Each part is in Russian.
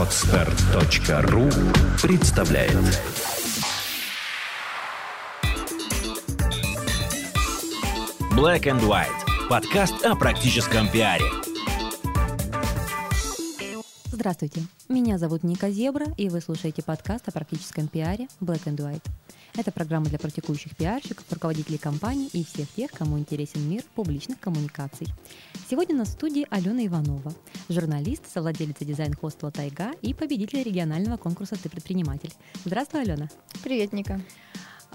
Отстар.ру представляет Black and White. Подкаст о практическом пиаре. Здравствуйте, меня зовут Ника Зебра, и вы слушаете подкаст о практическом пиаре Black and White. Это программа для практикующих пиарщиков, руководителей компаний и всех тех, кому интересен мир публичных коммуникаций. Сегодня на студии Алена Иванова, журналист, совладелица дизайн-хостела «Тайга» и победитель регионального конкурса «Ты предприниматель». Здравствуй, Алена. Привет, Ника.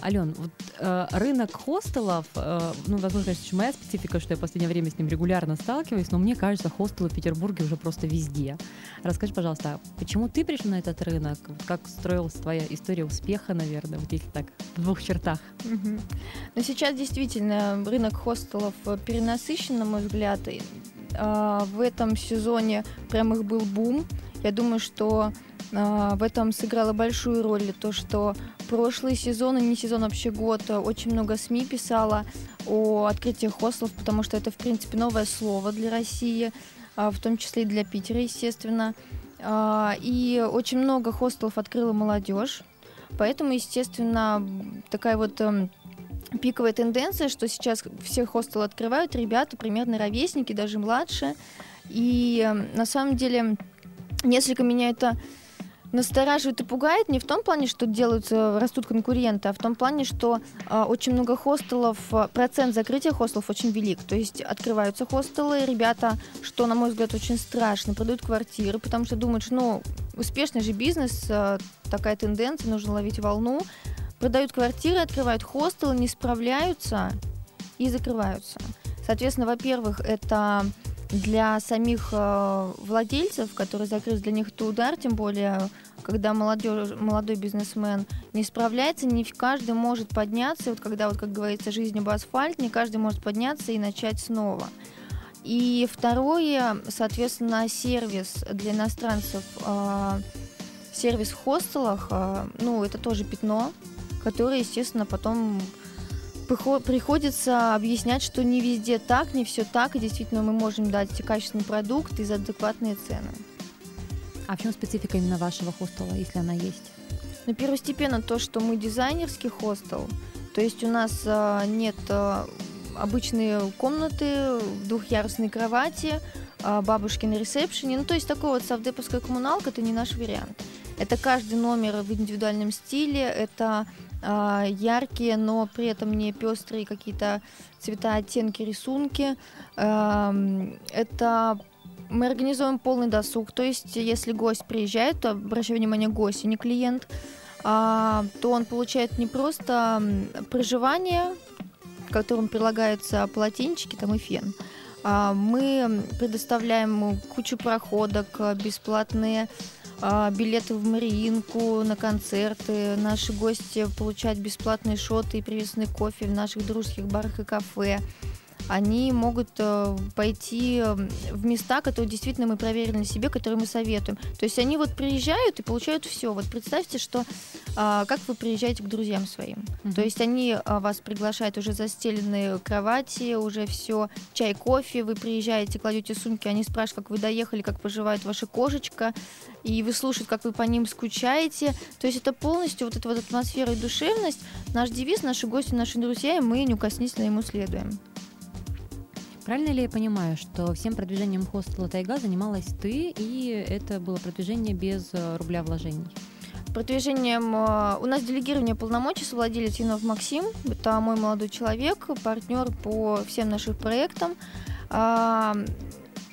Ален, вот э, рынок хостелов, э, ну, возможно, это моя специфика, что я в последнее время с ним регулярно сталкиваюсь, но мне кажется, хостелы в Петербурге уже просто везде. Расскажи, пожалуйста, почему ты пришла на этот рынок? Как строилась твоя история успеха, наверное, вот если так, в двух чертах? Угу. Но сейчас действительно рынок хостелов перенасыщен, на мой взгляд. И, э, в этом сезоне прям их был бум. Я думаю, что а, в этом сыграло большую роль то, что прошлый сезон и не сезон, вообще год, э, очень много СМИ писало о открытии хостелов, потому что это, в принципе, новое слово для России, а, в том числе и для Питера, естественно. А, и очень много хостелов открыла молодежь, поэтому, естественно, такая вот эм, пиковая тенденция, что сейчас все хостелы открывают ребята, примерно ровесники, даже младше. И эм, на самом деле несколько меня это настораживает и пугает не в том плане, что делаются, растут конкуренты, а в том плане, что э, очень много хостелов, а, процент закрытия хостелов очень велик. То есть открываются хостелы, ребята, что, на мой взгляд, очень страшно, продают квартиры, потому что думают, что, ну, успешный же бизнес, э, такая тенденция, нужно ловить волну. Продают квартиры, открывают хостелы, не справляются и закрываются. Соответственно, во-первых, это для самих э, владельцев, которые закрылись, для них это удар, тем более, когда молодежь, молодой бизнесмен не справляется, не каждый может подняться, вот когда, вот, как говорится, жизнь об асфальт, не каждый может подняться и начать снова. И второе, соответственно, сервис для иностранцев, э, сервис в хостелах, э, ну, это тоже пятно, которое, естественно, потом приходится объяснять, что не везде так, не все так, и действительно мы можем дать качественный продукт и за адекватные цены. А в чем специфика именно вашего хостела, если она есть? Ну, первостепенно то, что мы дизайнерский хостел, то есть у нас а, нет а, обычные комнаты, двухъярусные кровати, а, бабушки на ресепшене, ну то есть такой вот совдеповская коммуналка, это не наш вариант. Это каждый номер в индивидуальном стиле, это а, яркие, но при этом не пестрые какие-то цвета, оттенки, рисунки. Это мы организуем полный досуг, то есть если гость приезжает, то обращаю внимание гость, а не клиент, а, то он получает не просто проживание, которому прилагаются полотенчики там и фен, мы предоставляем кучу проходок, бесплатные а, билеты в Мариинку на концерты. Наши гости получают бесплатные шоты и привезенный кофе в наших дружеских барах и кафе они могут э, пойти в места, которые действительно мы проверили на себе, которые мы советуем. То есть они вот приезжают и получают все. Вот представьте, что э, как вы приезжаете к друзьям своим. Mm-hmm. То есть они э, вас приглашают уже застеленные кровати, уже все, чай, кофе, вы приезжаете, кладете сумки, они спрашивают, как вы доехали, как поживает ваша кошечка, и вы слушают, как вы по ним скучаете. То есть это полностью вот эта вот атмосфера и душевность. Наш девиз, наши гости, наши друзья, и мы неукоснительно ему следуем. Правильно ли я понимаю, что всем продвижением хостела Тайга занималась ты, и это было продвижение без э, рубля вложений? Продвижением э, у нас делегирование полномочий совладелец Юнов Максим. Это мой молодой человек, партнер по всем нашим проектам.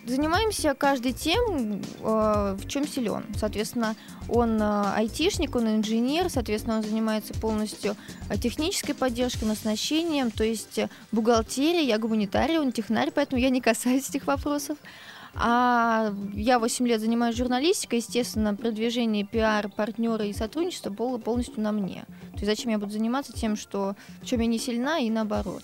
А, занимаемся каждый тем, э, в чем силен. Соответственно, он э, айтишник, он инженер, соответственно, он занимается полностью э, технической поддержкой, оснащением, то есть бухгалтерия, я гуманитарий, он технарь, поэтому я не касаюсь этих вопросов. А я 8 лет занимаюсь журналистикой, естественно, продвижение, пиар, партнеры и сотрудничество было полностью на мне. То есть зачем я буду заниматься тем, что чем я не сильна, и наоборот.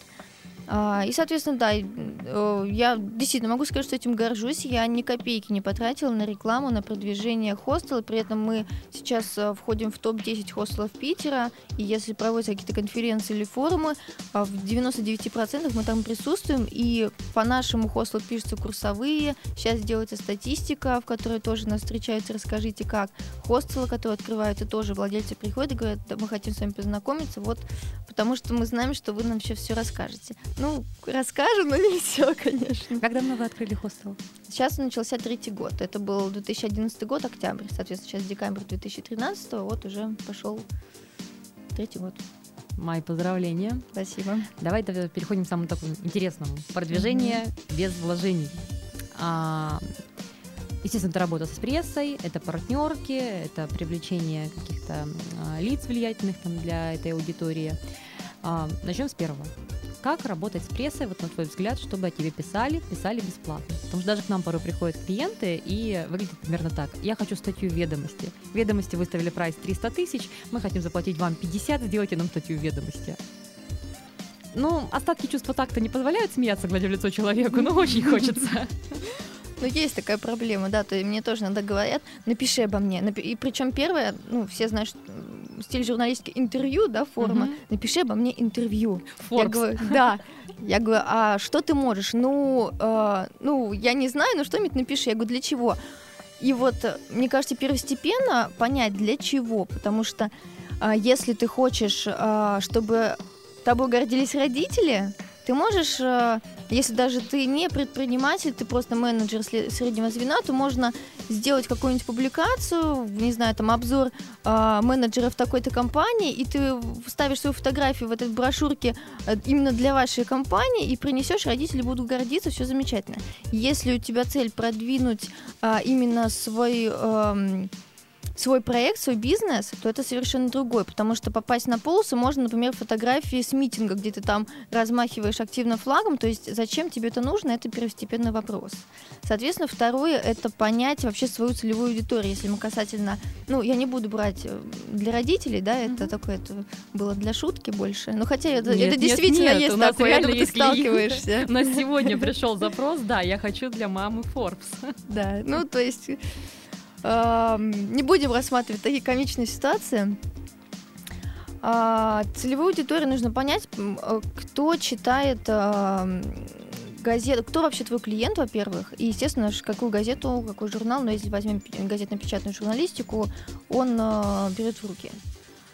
А, и, соответственно, да, э, я действительно могу сказать, что этим горжусь. Я ни копейки не потратила на рекламу, на продвижение хостела. При этом мы сейчас э, входим в топ-10 хостелов Питера. И если проводятся какие-то конференции или форумы, а, в 99% мы там присутствуем. И по нашему хостелу пишутся курсовые. Сейчас делается статистика, в которой тоже нас встречаются. Расскажите, как. Хостелы, которые открываются, тоже владельцы приходят и говорят, мы хотим с вами познакомиться. Вот потому что мы знаем, что вы нам сейчас все расскажете. Ну, расскажем, но не все, конечно. Как давно вы открыли хостел? Сейчас начался третий год. Это был 2011 год, октябрь. Соответственно, сейчас декабрь 2013, вот уже пошел третий год. Мои поздравления. Спасибо. Давай переходим к самому такому интересному. Продвижение mm-hmm. без вложений. А, естественно, это работа с прессой, это партнерки, это привлечение каких-то а, лиц влиятельных там, для этой аудитории. А, начнем с первого. Как работать с прессой, вот на твой взгляд, чтобы о тебе писали, писали бесплатно? Потому что даже к нам порой приходят клиенты и выглядит примерно так. Я хочу статью ведомости. Ведомости выставили прайс 300 тысяч, мы хотим заплатить вам 50, сделайте нам статью ведомости. Ну, остатки чувства так-то не позволяют смеяться, глядя в лицо человеку, но очень хочется. Ну, есть такая проблема, да, то есть мне тоже иногда говорят, напиши обо мне. И причем первое, ну, все знают, стиль журналистики интервью, да, форма, угу. напиши обо мне интервью. Forbes. Я говорю, да. Я говорю, а что ты можешь? Ну, э, ну, я не знаю, но что-нибудь напиши. Я говорю, для чего? И вот, мне кажется, первостепенно понять, для чего, потому что э, если ты хочешь, э, чтобы тобой гордились родители, ты можешь, э, если даже ты не предприниматель, ты просто менеджер среднего звена, то можно сделать какую-нибудь публикацию, не знаю, там обзор э, менеджеров такой-то компании, и ты ставишь свою фотографию в этой брошюрке э, именно для вашей компании и принесешь, родители будут гордиться, все замечательно. Если у тебя цель продвинуть именно свой эм, свой проект, свой бизнес, то это совершенно другой, потому что попасть на полосу можно, например, фотографии с митинга, где ты там размахиваешь активно флагом, то есть зачем тебе это нужно, это первостепенный вопрос. Соответственно, второе — это понять вообще свою целевую аудиторию, если мы касательно, ну, я не буду брать э, для родителей, да, это mm-hmm. такое, это было для шутки больше, но хотя это, нет, это действительно нет, есть у нас такое, реально ты сталкиваешься. У нас сегодня пришел запрос, да, я хочу для мамы Forbes. Да, ну, то есть не будем рассматривать такие комичные ситуации. А, целевую аудиторию нужно понять, э, кто читает газету, кто вообще твой клиент, во-первых, и, естественно, какую газету, какой журнал, но если возьмем газетно-печатную журналистику, он э, берет в руки.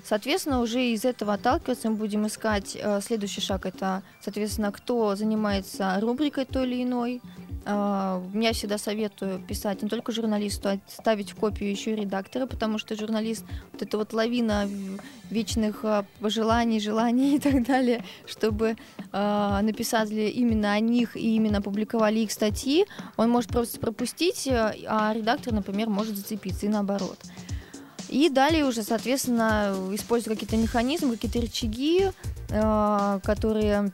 Соответственно, уже из этого отталкиваться мы будем искать э, следующий шаг. Это, соответственно, кто занимается рубрикой той или иной, Uh, я всегда советую писать не только журналисту, а ставить в копию еще и редактора, потому что журналист вот эта вот лавина вечных uh, пожеланий, желаний и так далее, чтобы uh, написали именно о них и именно публиковали их статьи, он может просто пропустить, а редактор, например, может зацепиться и наоборот. И далее уже, соответственно, используя какие-то механизмы, какие-то рычаги, которые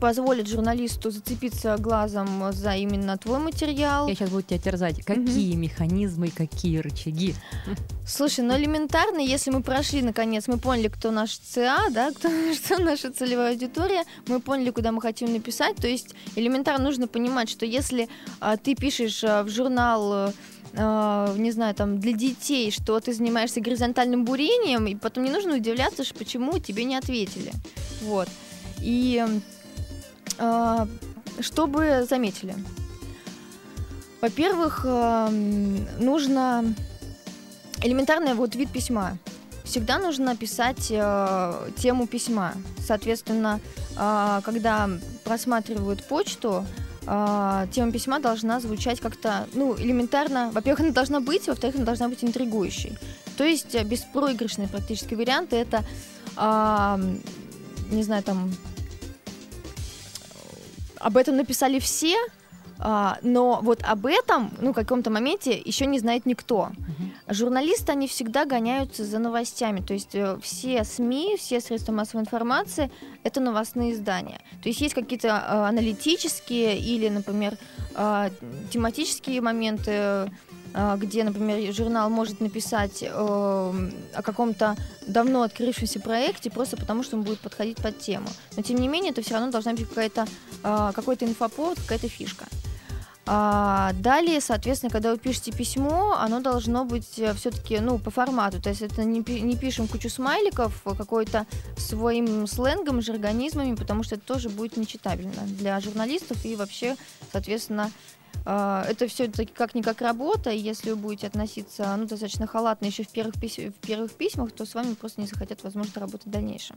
позволит журналисту зацепиться глазом за именно твой материал. Я сейчас буду тебя терзать. Какие mm-hmm. механизмы, какие рычаги? Слушай, ну элементарно, если мы прошли, наконец, мы поняли, кто наш ЦА, да, кто, что наша целевая аудитория, мы поняли, куда мы хотим написать, то есть элементарно нужно понимать, что если а, ты пишешь а, в журнал Uh, не знаю, там, для детей, что ты занимаешься горизонтальным бурением, и потом не нужно удивляться, почему тебе не ответили. Вот. И а, чтобы заметили? Во-первых, а, нужно элементарный вот вид письма. Всегда нужно писать э, тему письма. Соответственно, э, когда просматривают почту, э, тема письма должна звучать как-то, ну, элементарно. Во-первых, она должна быть, во-вторых, она должна быть интригующей. То есть беспроигрышный практически вариант это, э, не знаю, там об этом написали все, а, но вот об этом, ну, каком-то моменте еще не знает никто. Uh-huh. Журналисты, они всегда гоняются за новостями, то есть э, все СМИ, все средства массовой информации — это новостные издания. То есть есть какие-то э, аналитические или, например, э, тематические моменты, а, где, например, журнал может написать э, о каком-то давно открывшемся проекте просто потому, что он будет подходить под тему. Но тем не менее, это все равно должна быть какая-то э, какой-то инфоповод, какая-то фишка. А далее, соответственно, когда вы пишете письмо, оно должно быть э, все-таки, ну, по формату. То есть это не, не пишем кучу смайликов, а какой-то своим сленгом, жаргонизмами, потому что это тоже будет нечитабельно для журналистов и вообще, соответственно, а, это все-таки как-никак работа, и если вы будете относиться ну, достаточно халатно еще в первых, пись- в первых письмах, то с вами просто не захотят, возможно, работать в дальнейшем.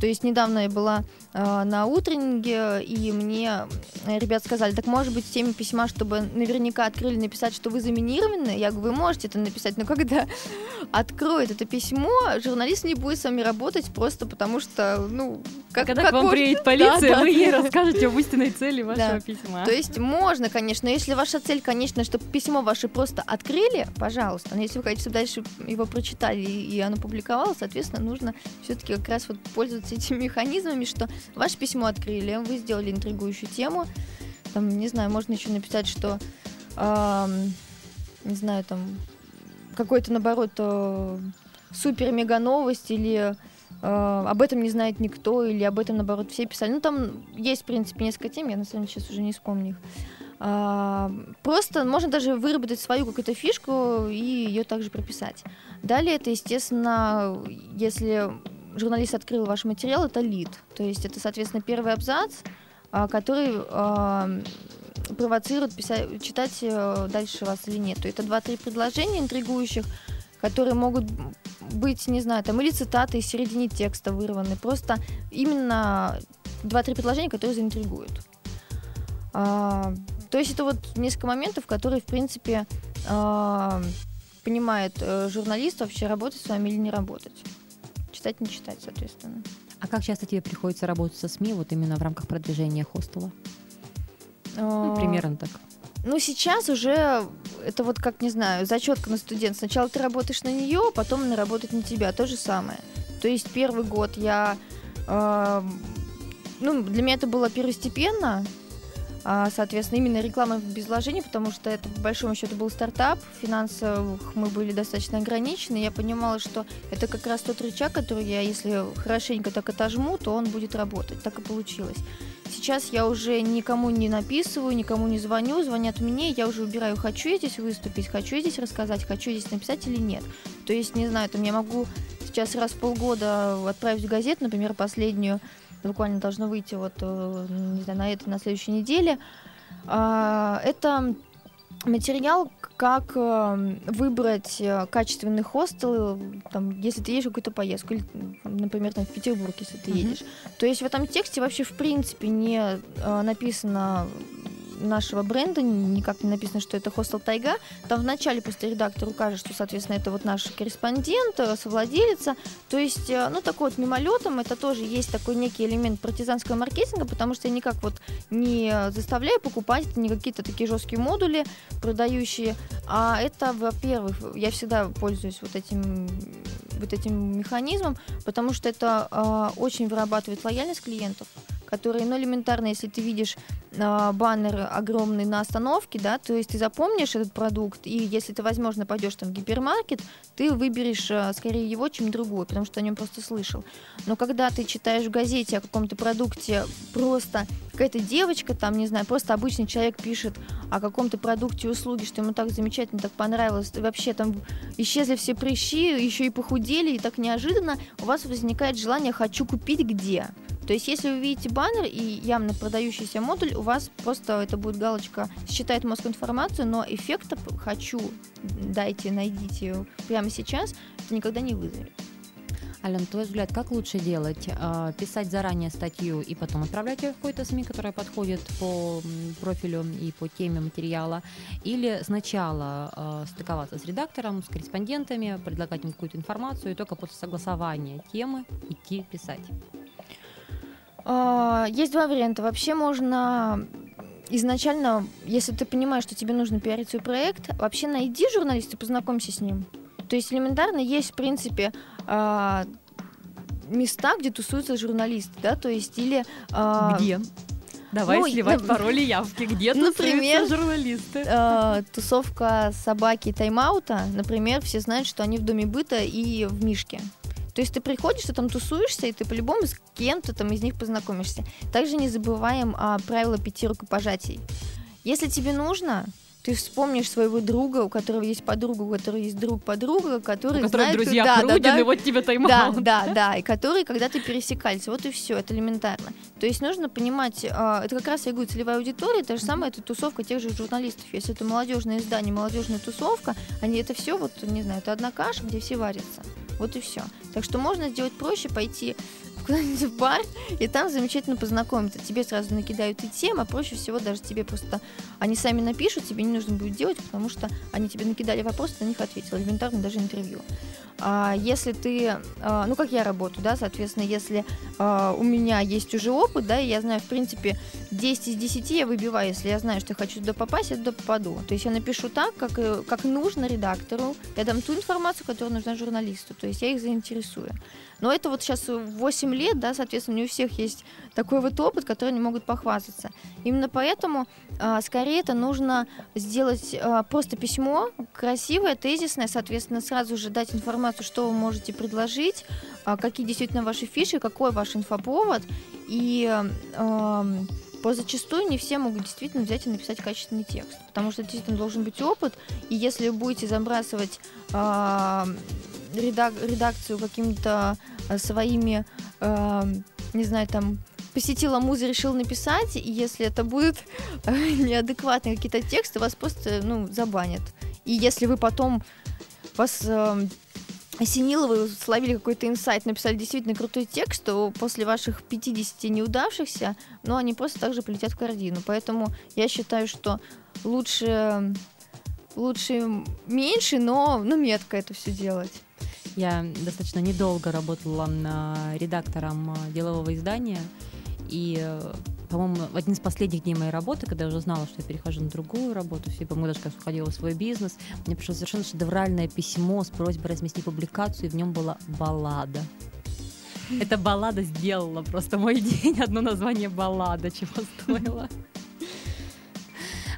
То есть недавно я была э, на утреннике, и мне ребят сказали, так может быть в теме письма, чтобы наверняка открыли написать, что вы заминированы? Я говорю, вы можете это написать, но когда откроет это письмо, журналист не будет с вами работать просто потому что, ну, как, когда как к вам может... приедет полиция, да, вы да, ей расскажете об истинной цели вашего да. письма. То есть можно, конечно, если ваша цель, конечно, чтобы письмо ваше просто открыли, пожалуйста, но если вы хотите, чтобы дальше его прочитали и оно публиковалось, соответственно, нужно все-таки как раз вот пользоваться этими механизмами, что ваше письмо открыли, вы сделали интригующую тему, там, не знаю, можно еще написать, что, э, не знаю, там, какой-то, наоборот, э, супер-мега новость или э, об этом не знает никто, или об этом, наоборот, все писали. Ну, там есть, в принципе, несколько тем, я, на самом деле, сейчас уже не вспомню их. А, просто можно даже выработать свою какую-то фишку и ее также прописать. Далее это, естественно, если журналист открыл ваш материал, это лид. То есть это, соответственно, первый абзац, а, который а, провоцирует писать, читать э, дальше вас или нет. То это два-три предложения интригующих, которые могут быть, не знаю, там или цитаты из середины текста вырваны. Просто именно два-три предложения, которые заинтригуют. То есть это вот несколько моментов, которые, в принципе, э, понимает э, журналист вообще работать с вами или не работать. Читать, не читать, соответственно. А как часто тебе приходится работать со СМИ вот именно в рамках продвижения хостела? Ну, примерно так. Ну, сейчас уже это вот как, не знаю, зачетка на студент. Сначала ты работаешь на нее, потом она работает на тебя. То же самое. То есть первый год я... Э, ну, для меня это было первостепенно, а, соответственно, именно реклама без вложений, потому что это, по большому счету, был стартап, финансовых мы были достаточно ограничены, я понимала, что это как раз тот рычаг, который я, если хорошенько так отожму, то он будет работать. Так и получилось. Сейчас я уже никому не написываю, никому не звоню, звонят мне, я уже выбираю, хочу я здесь выступить, хочу я здесь рассказать, хочу я здесь написать или нет. То есть, не знаю, там я могу сейчас раз в полгода отправить в газету, например, последнюю, буквально должно выйти вот, э, не знаю, на этой, на следующей неделе. А, это материал, как э, выбрать э, качественный хостел, там, если ты едешь в какую-то поездку, или, например, там, в Петербург, если ты mm-hmm. едешь. То есть в этом тексте вообще в принципе не написано нашего бренда, никак не написано, что это хостел Тайга. Там вначале просто редактор укажет, что, соответственно, это вот наш корреспондент, э, совладелица. То есть, э, ну, такой вот мимолетом, это тоже есть такой некий элемент партизанского маркетинга, потому что я никак вот не заставляю покупать, это не какие-то такие жесткие модули продающие, а это, во-первых, я всегда пользуюсь вот этим вот этим механизмом, потому что это э, очень вырабатывает лояльность клиентов которые, ну, элементарно, если ты видишь э, баннер огромный на остановке, да, то есть ты запомнишь этот продукт, и если ты, возможно, пойдешь там в гипермаркет, ты выберешь э, скорее его, чем другой, потому что о нем просто слышал. Но когда ты читаешь в газете о каком-то продукте просто какая-то девочка, там, не знаю, просто обычный человек пишет о каком-то продукте услуги, что ему так замечательно, так понравилось, вообще там исчезли все прыщи, еще и похудели, и так неожиданно у вас возникает желание «хочу купить где?». То есть, если вы видите баннер и явно продающийся модуль, у вас просто это будет галочка «Считает мозг информацию», но эффекта «хочу», «дайте», «найдите» прямо сейчас, это никогда не вызовет. Ален, твой взгляд, как лучше делать? А, писать заранее статью и потом отправлять ее в какой-то СМИ, которая подходит по профилю и по теме материала? Или сначала а, стыковаться с редактором, с корреспондентами, предлагать им какую-то информацию и только после согласования темы идти писать? А, есть два варианта. Вообще можно изначально, если ты понимаешь, что тебе нужно пиарить свой проект, вообще найди журналиста, познакомься с ним. То есть элементарно есть, в принципе, а, места, где тусуются журналисты, да, то есть или... А, где? Давай Ну, сливать ну, пароли явки. Где например, журналисты? Э, тусовка собаки тайм-аута, например, все знают, что они в доме быта и в Мишке. То есть ты приходишь, ты там тусуешься, и ты по-любому с кем-то там из них познакомишься. Также не забываем о правило пяти рукопожатий. Если тебе нужно, ты вспомнишь своего друга, у которого есть подруга, у которого есть друг-подруга, который У которых знает... друзья да, да, Крудин, да. и вот тебе Да, тайм-аут. да, да, и которые когда-то пересекались. Вот и все, это элементарно. То есть нужно понимать, а, это как раз я говорю, целевая аудитория, то же самое, это тусовка тех же журналистов. Если это молодежное издание, молодежная тусовка, они это все, вот, не знаю, это одна каша, где все варятся. Вот и все. Так что можно сделать проще, пойти куда-нибудь в бар, и там замечательно познакомиться. Тебе сразу накидают и тем, а проще всего даже тебе просто... Они сами напишут, тебе не нужно будет делать, потому что они тебе накидали вопросы, ты на них ответил. Элементарно даже интервью. А если ты, а, ну как я работаю, да, соответственно, если а, у меня есть уже опыт, да, и я знаю, в принципе, 10 из 10 я выбиваю, если я знаю, что я хочу туда попасть, я туда попаду. То есть я напишу так, как, э, как нужно редактору, я дам ту информацию, которая нужна журналисту, то есть я их заинтересую. Но это вот сейчас 8 лет, да, соответственно, не у всех есть такой вот опыт, который они могут похвастаться. Именно поэтому а, скорее это нужно сделать а, просто письмо, красивое, тезисное, соответственно, сразу же дать информацию, что вы можете предложить, а, какие действительно ваши фиши, какой ваш инфоповод, и ам, по зачастую не все могут действительно взять и написать качественный текст, потому что действительно должен быть опыт, и если вы будете забрасывать а, редак- редакцию какими-то а, своими, а, не знаю, там посетила муза, решил написать, и если это будут неадекватные какие-то тексты, вас просто, ну, забанят. И если вы потом вас а, осенило, вы словили какой-то инсайт, написали действительно крутой текст, то после ваших 50 неудавшихся, ну, они просто так же полетят в корзину. Поэтому я считаю, что лучше, лучше меньше, но, но метко это все делать. Я достаточно недолго работала редактором э, делового издания, и, э, по-моему, один из последних дней моей работы, когда я уже знала, что я перехожу на другую работу, все, по-моему, даже когда входила в свой бизнес, мне пришло совершенно шедевральное письмо с просьбой разместить публикацию, и в нем была баллада. Эта баллада сделала просто мой день, одно название баллада, чего стоило.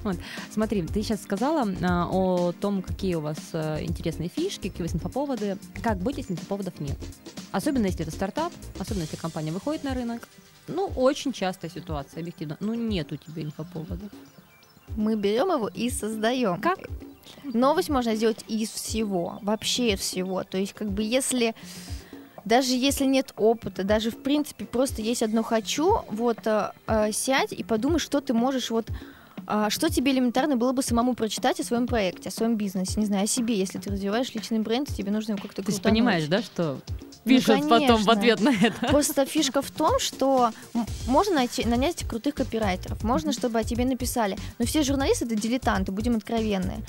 Вот. Смотри, ты сейчас сказала а, о том, какие у вас а, интересные фишки, какие у вас инфоповоды. Как быть, если инфоповодов нет? Особенно, если это стартап, особенно, если компания выходит на рынок. Ну, очень частая ситуация, объективно. Ну, нет у тебя инфоповодов. Мы берем его и создаем. Как? Новость можно сделать из всего, вообще из всего. То есть, как бы, если даже если нет опыта, даже в принципе просто есть одно хочу, вот э, э, сядь и подумай, что ты можешь вот а, что тебе элементарно было бы самому прочитать о своем проекте, о своем бизнесе, не знаю, о себе, если ты развиваешь личный бренд, тебе нужно его как-то Ты понимаешь, да, что Ну, пишут потом в ответ на это? Просто фишка в том, что можно найти, нанять крутых копирайтеров, можно, чтобы о тебе написали. Но все журналисты это дилетанты, будем откровенны.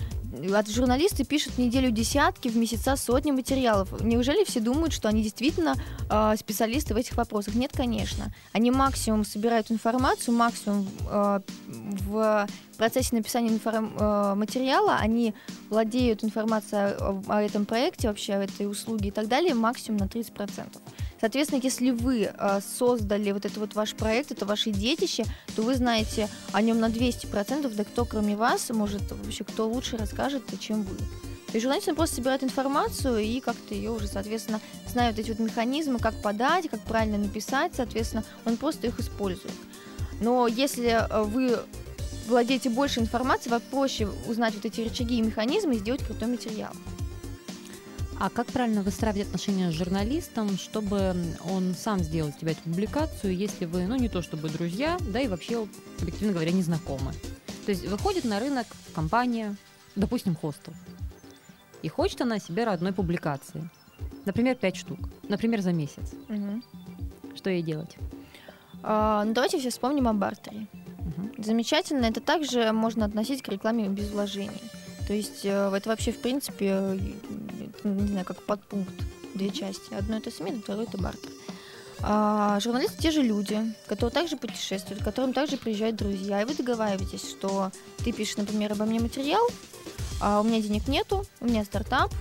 От журналисты пишут неделю десятки, в месяца сотни материалов. Неужели все думают, что они действительно э, специалисты в этих вопросах? Нет, конечно. Они максимум собирают информацию, максимум э, в процессе написания информ- э, материала они владеют информацией о, о этом проекте, вообще о этой услуге и так далее, максимум на 30%. Соответственно, если вы э, создали вот это вот ваш проект, это ваше детище, то вы знаете о нем на 200%, да кто кроме вас может вообще, кто лучше расскажет, чем вы. То есть журналист просто собирает информацию и как-то ее уже, соответственно, зная вот эти вот механизмы, как подать, как правильно написать, соответственно, он просто их использует. Но если э, вы владеете больше информацией, вам проще узнать вот эти рычаги и механизмы и сделать крутой материал. А как правильно выстраивать отношения с журналистом, чтобы он сам сделал тебе эту публикацию, если вы, ну, не то чтобы друзья, да, и вообще, объективно говоря, не знакомы? То есть выходит на рынок компания, допустим, хостел, и хочет она себе одной публикации. Например, 5 штук. Например, за месяц. Что ей делать? А, ну, давайте все вспомним о бартере. Мгм. Замечательно, это также можно относить к рекламе без вложений. То есть э, это вообще, в принципе, не знаю, как подпункт, две части. Одно это СМИ, второе это бартер. А, журналисты те же люди, которые также путешествуют, к которым также приезжают друзья, и вы договариваетесь, что ты пишешь, например, обо мне материал, а у меня денег нету, у меня стартап,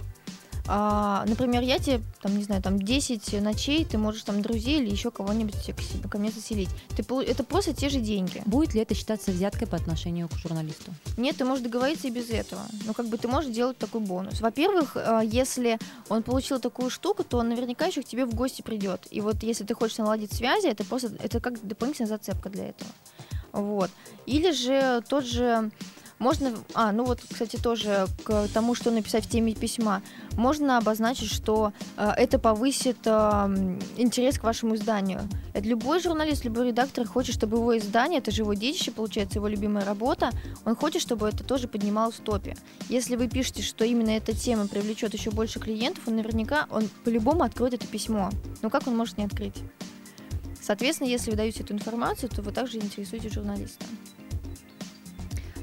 а, например, я тебе, там, не знаю, там 10 ночей, ты можешь там друзей или еще кого-нибудь к себе, ко мне заселить. Ты, это просто те же деньги. Будет ли это считаться взяткой по отношению к журналисту? Нет, ты можешь договориться и без этого. Ну, как бы ты можешь делать такой бонус. Во-первых, а, если он получил такую штуку, то он наверняка еще к тебе в гости придет. И вот если ты хочешь наладить связи, это просто это как дополнительная зацепка для этого. Вот. Или же тот же можно, а, ну вот, кстати, тоже к тому, что написать в теме письма, можно обозначить, что э, это повысит э, интерес к вашему изданию. Это любой журналист, любой редактор хочет, чтобы его издание, это же его детище, получается, его любимая работа, он хочет, чтобы это тоже поднималось в топе. Если вы пишете, что именно эта тема привлечет еще больше клиентов, он наверняка, он по-любому откроет это письмо. Ну как он может не открыть? Соответственно, если вы даете эту информацию, то вы также интересуете журналиста.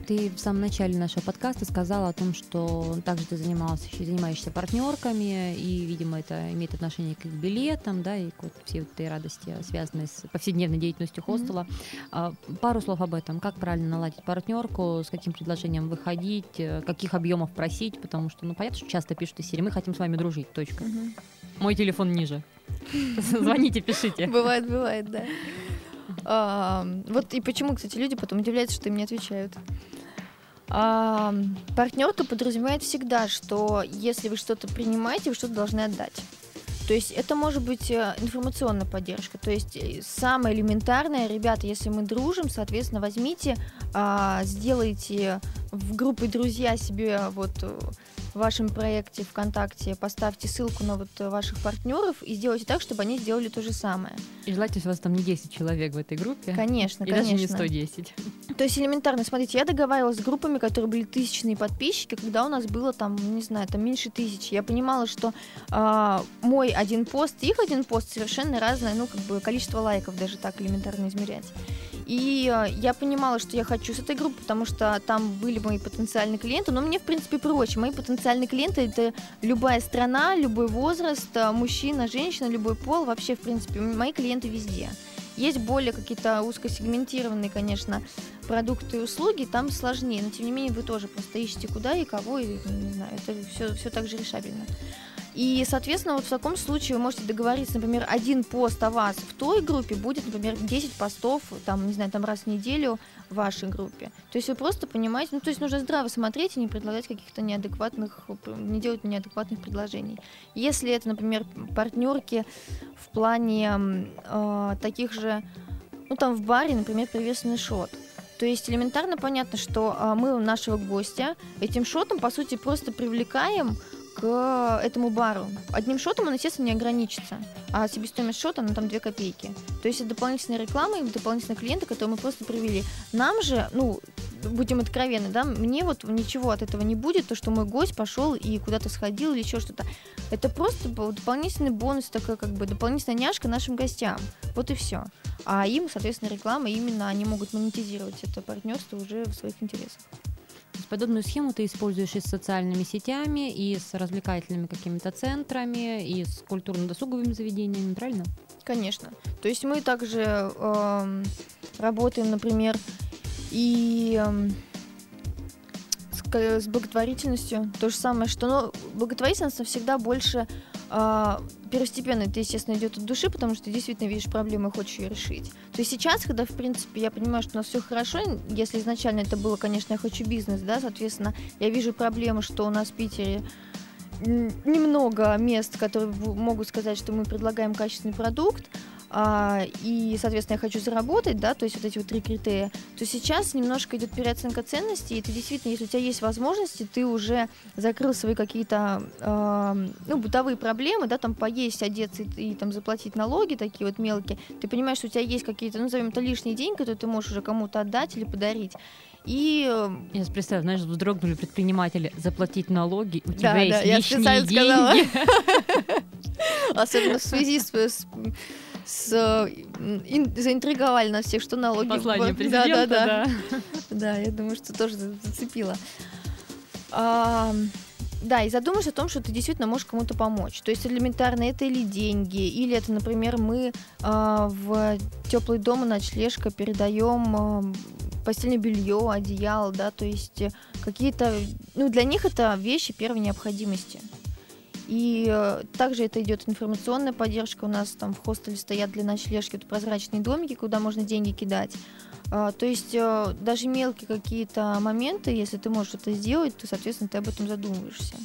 Ты в самом начале нашего подкаста сказала о том, что также ты занималась, еще занимаешься партнерками, и, видимо, это имеет отношение к их билетам, да, и к вот всей вот этой радости, связанной с повседневной деятельностью хостела. Mm-hmm. Пару слов об этом. Как правильно наладить партнерку, с каким предложением выходить, э, каких объемов просить, потому что, ну, понятно, что часто пишут из серии «Мы хотим с вами дружить», точка. Mm-hmm. Мой телефон ниже. Звоните, пишите. Бывает, бывает, да. А, вот и почему, кстати, люди потом удивляются, что им не отвечают. А, партнерка подразумевает всегда, что если вы что-то принимаете, вы что-то должны отдать. То есть это может быть э, информационная поддержка. То есть э, самое элементарное, ребята, если мы дружим, соответственно, возьмите, а, сделайте в группе друзья себе вот э, в вашем проекте ВКонтакте поставьте ссылку на вот ваших партнеров и сделайте так, чтобы они сделали то же самое. И желательно, у вас там не 10 человек в этой группе. Конечно, и конечно. даже не 110. То есть элементарно, смотрите, я договаривалась с группами, которые были тысячные подписчики, когда у нас было там, не знаю, там меньше тысячи. Я понимала, что э, мой один пост, их один пост совершенно разное, ну, как бы количество лайков даже так элементарно измерять. И э, я понимала, что я хочу с этой группы, потому что там были мои потенциальные клиенты, но мне, в принципе, проще. Мои потенциальные клиенты — это любая страна, любой возраст, э, мужчина, женщина, любой пол, вообще, в принципе, мои клиенты везде. Есть более какие-то узкосегментированные, конечно, продукты и услуги, там сложнее, но тем не менее вы тоже просто ищете куда и кого, и, не знаю, это все, все так же решабельно. И, соответственно, вот в таком случае вы можете договориться, например, один пост о вас в той группе будет, например, 10 постов, там, не знаю, там раз в неделю в вашей группе. То есть вы просто понимаете, ну, то есть нужно здраво смотреть и не предлагать каких-то неадекватных, не делать неадекватных предложений. Если это, например, партнерки в плане э, таких же, ну, там в баре, например, приветственный шот. То есть элементарно понятно, что э, мы нашего гостя этим шотом, по сути, просто привлекаем к этому бару. Одним шотом он, естественно, не ограничится, а себестоимость шота, ну, там 2 копейки. То есть это дополнительная реклама и дополнительные клиенты, которые мы просто привели. Нам же, ну, будем откровенны, да, мне вот ничего от этого не будет, то, что мой гость пошел и куда-то сходил или еще что-то. Это просто дополнительный бонус, такая как бы дополнительная няшка нашим гостям. Вот и все. А им, соответственно, реклама, именно они могут монетизировать это партнерство уже в своих интересах. Подобную схему ты используешь и с социальными сетями, и с развлекательными какими-то центрами, и с культурно-досуговыми заведениями, правильно? Конечно. То есть мы также э, работаем, например, и э, с, с благотворительностью. То же самое, что ну, благотворительность всегда больше первостепенно это, естественно, идет от души, потому что ты действительно видишь проблему и хочешь ее решить. То есть сейчас, когда, в принципе, я понимаю, что у нас все хорошо, если изначально это было, конечно, я хочу бизнес, да, соответственно, я вижу проблему, что у нас в Питере немного мест, которые могут сказать, что мы предлагаем качественный продукт, а, и, соответственно, я хочу заработать, да, то есть вот эти вот три критерия, то сейчас немножко идет переоценка ценностей, и ты действительно, если у тебя есть возможности, ты уже закрыл свои какие-то, э, ну, бытовые проблемы, да, там поесть, одеться и, и там заплатить налоги такие вот мелкие, ты понимаешь, что у тебя есть какие-то, ну, назовем это лишние деньги, которые ты можешь уже кому-то отдать или подарить. И... Я представляю, знаешь, вздрогнули предприниматели заплатить налоги, у тебя да, есть да, лишние я деньги. Сказала. Особенно в связи с, с ин, заинтриговали нас всех, что налоги... Послание президента, да. Да, да, да. да, я думаю, что тоже зацепило. А, да, и задумайся о том, что ты действительно можешь кому-то помочь. То есть элементарно это или деньги, или это, например, мы а, в теплый дом и ночлежка передаем а, постельное белье, одеяло, да, то есть какие-то, ну, для них это вещи первой необходимости. И э, также это идет информационная поддержка. У нас там в хостеле стоят для ночлежки вот прозрачные домики, куда можно деньги кидать. А, то есть э, даже мелкие какие-то моменты, если ты можешь это сделать, то, соответственно, ты об этом задумываешься.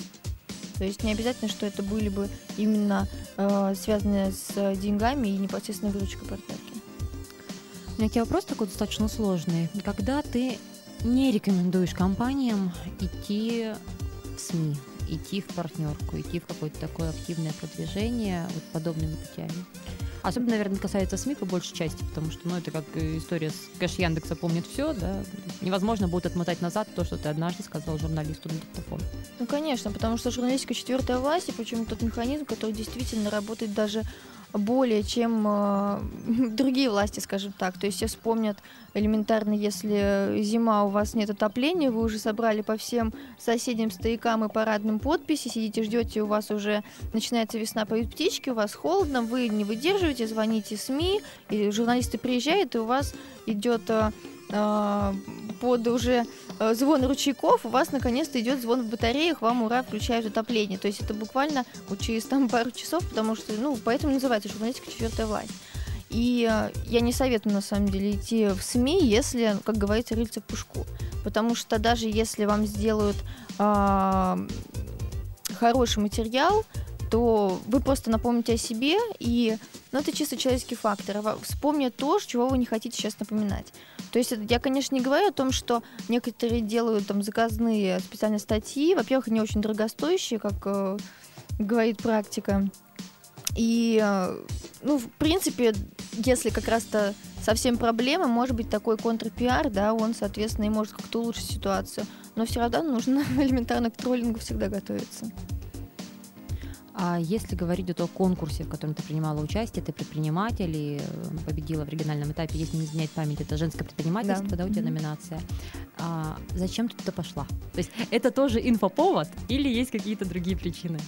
То есть не обязательно, что это были бы именно э, связаны с деньгами и непосредственно выручкой партнерки. У меня вопрос такой достаточно сложный. Когда ты не рекомендуешь компаниям идти в СМИ, идти в партнерку, идти в какое-то такое активное продвижение вот подобными путями. Особенно, наверное, касается СМИ по большей части, потому что, ну, это как история с Кэш Яндекса помнит все, да. Невозможно будет отмотать назад то, что ты однажды сказал журналисту на диктофон. Ну, конечно, потому что журналистика четвертая власть, и почему тот механизм, который действительно работает даже более, чем э, другие власти, скажем так. То есть все вспомнят элементарно, если зима, у вас нет отопления, вы уже собрали по всем соседним стоякам и парадным подписи, сидите, ждете, у вас уже начинается весна, поют птички, у вас холодно, вы не выдерживаете, звоните СМИ, и журналисты приезжают, и у вас идет э, э, под уже звон ручейков, у вас наконец-то идет звон в батареях, вам ура, включают отопление. То есть это буквально через там пару часов, потому что, ну, поэтому называется журналистика четвертая власть. И э, я не советую, на самом деле, идти в СМИ, если, как говорится, рыльца пушку. Потому что даже если вам сделают э, хороший материал, то вы просто напомните о себе, и ну, это чисто человеческий фактор. Вспомнят то, чего вы не хотите сейчас напоминать. То есть я, конечно, не говорю о том, что некоторые делают там заказные специальные статьи. Во-первых, они очень дорогостоящие, как э, говорит практика. И, э, ну, в принципе, если как раз-то совсем проблема, может быть такой контрпиар, да, он, соответственно, и может как-то улучшить ситуацию. Но все равно нужно элементарно к троллингу всегда готовиться. А если говорить о конкурсе, в котором ты принимала участие, ты предприниматель и э, победила в региональном этапе, если не изменять память, это женское предпринимательство, да, да у тебя mm-hmm. номинация. А, зачем ты туда пошла? То есть это тоже инфоповод или есть какие-то другие причины?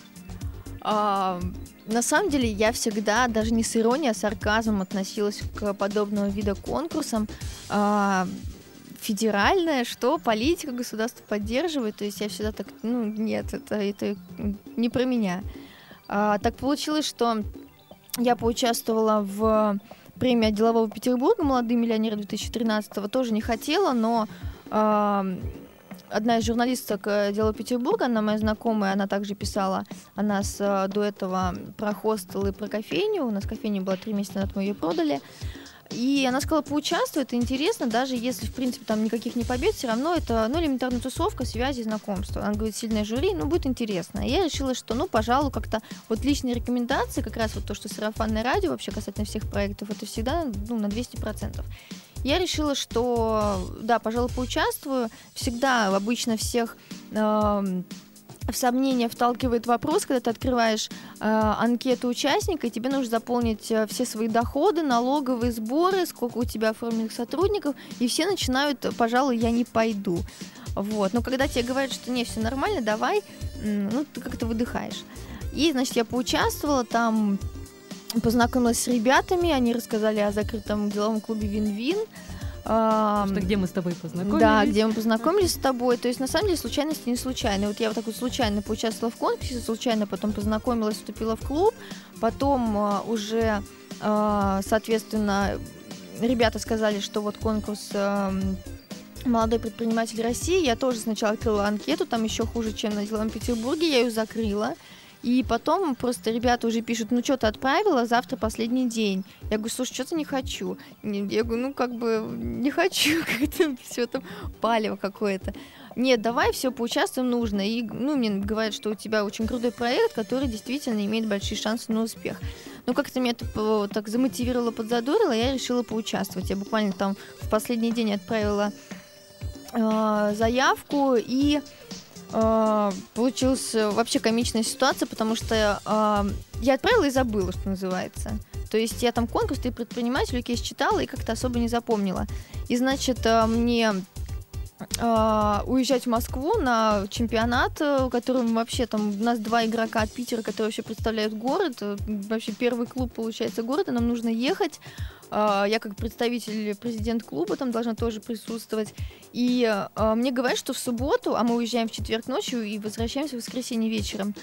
А, на самом деле я всегда, даже не с иронией, а с сарказмом относилась к подобного вида конкурсам. А, федеральное, что политика государство поддерживает. То есть я всегда так, ну нет, это, это не про меня. А, так получилось, что я поучаствовала в премии делового Петербурга «Молодые миллионеры 2013-го». Тоже не хотела, но а, одна из журналисток э, «Дело Петербурга», она моя знакомая, она также писала о нас э, до этого про хостел и про кофейню. У нас кофейня была три месяца назад, мы ее продали. И она сказала, поучаствуй, это интересно, даже если, в принципе, там никаких не побед, все равно это, ну, элементарная тусовка, связи, знакомства. Она говорит, сильное жюри, ну, будет интересно. И я решила, что, ну, пожалуй, как-то вот личные рекомендации, как раз вот то, что сарафанное радио вообще касательно всех проектов, это всегда, ну, на 200%. Я решила, что, да, пожалуй, поучаствую. Всегда обычно всех э, в сомнение вталкивает вопрос, когда ты открываешь э, анкету участника, и тебе нужно заполнить э, все свои доходы, налоговые сборы, сколько у тебя оформленных сотрудников, и все начинают, пожалуй, я не пойду. Вот. Но когда тебе говорят, что не, все нормально, давай, ну, ты как-то выдыхаешь. И, значит, я поучаствовала там, познакомилась с ребятами, они рассказали о закрытом деловом клубе «Вин-Вин», что где мы с тобой познакомились. Да, где мы познакомились с тобой. То есть, на самом деле, случайности не случайные. Вот я вот так вот случайно поучаствовала в конкурсе, случайно потом познакомилась, вступила в клуб, потом а, уже, а, соответственно, ребята сказали, что вот конкурс молодой предприниматель России. Я тоже сначала открыла анкету, там еще хуже, чем на Деловом Петербурге, я ее закрыла. И потом просто ребята уже пишут, ну что ты отправила, завтра последний день. Я говорю, слушай, что-то не хочу. Я говорю, ну как бы не хочу, как-то все там палево какое-то. Нет, давай все поучаствуем нужно. И ну, мне говорят, что у тебя очень крутой проект, который действительно имеет большие шансы на успех. Ну, как-то меня это так замотивировало, подзадорило, я решила поучаствовать. Я буквально там в последний день отправила э, заявку и э, получилась вообще комичная ситуация, потому что э, я отправила и забыла, что называется. То есть я там конкурс «Ты предприниматель» кейс читала и как-то особо не запомнила. И, значит, э, мне э, уезжать в Москву на чемпионат, в котором вообще там у нас два игрока от Питера, которые вообще представляют город. Вообще первый клуб, получается, города. Нам нужно ехать. А, я как представитель, президент клуба там должна тоже присутствовать. И а, мне говорят, что в субботу, а мы уезжаем в четверг ночью и возвращаемся в воскресенье вечером.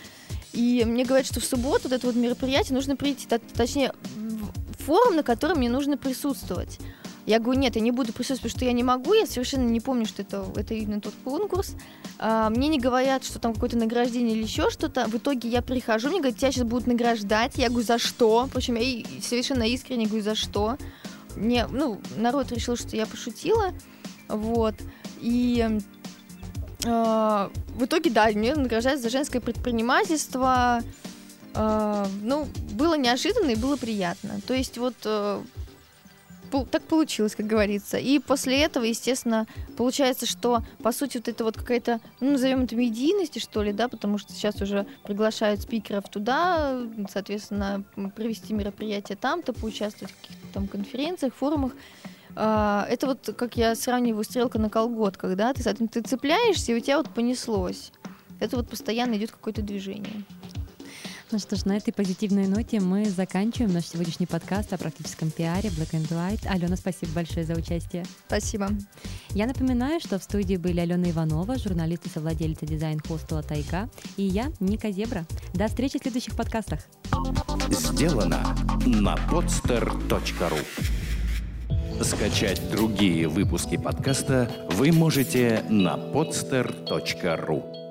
И мне говорят, что в субботу вот это вот мероприятие нужно прийти, точнее, форум, на котором мне нужно присутствовать. Я говорю, нет, я не буду присутствовать, потому что я не могу, я совершенно не помню, что это, это именно тот конкурс. А, мне не говорят, что там какое-то награждение или еще что-то. В итоге я прихожу, мне говорят, тебя сейчас будут награждать. Я говорю, за что? Причем я совершенно искренне говорю, за что? Мне, ну, народ решил, что я пошутила. Вот. И э, в итоге, да, мне награждают за женское предпринимательство. Э, ну, было неожиданно и было приятно. То есть вот э, так получилось, как говорится. И после этого, естественно, получается, что, по сути, вот это вот какая-то, ну, назовем это медийности, что ли, да, потому что сейчас уже приглашают спикеров туда, соответственно, провести мероприятие там-то, поучаствовать в каких-то там конференциях, форумах. А, это вот, как я сравниваю, стрелка на колготках, да, ты, ты цепляешься, и у тебя вот понеслось. Это вот постоянно идет какое-то движение. Ну что ж, на этой позитивной ноте мы заканчиваем наш сегодняшний подкаст о практическом пиаре Black and White. Алена, спасибо большое за участие. Спасибо. Я напоминаю, что в студии были Алена Иванова, журналист и совладелица дизайн-хостела «Тайга», и я, Ника Зебра. До встречи в следующих подкастах. Сделано на podster.ru Скачать другие выпуски подкаста вы можете на podster.ru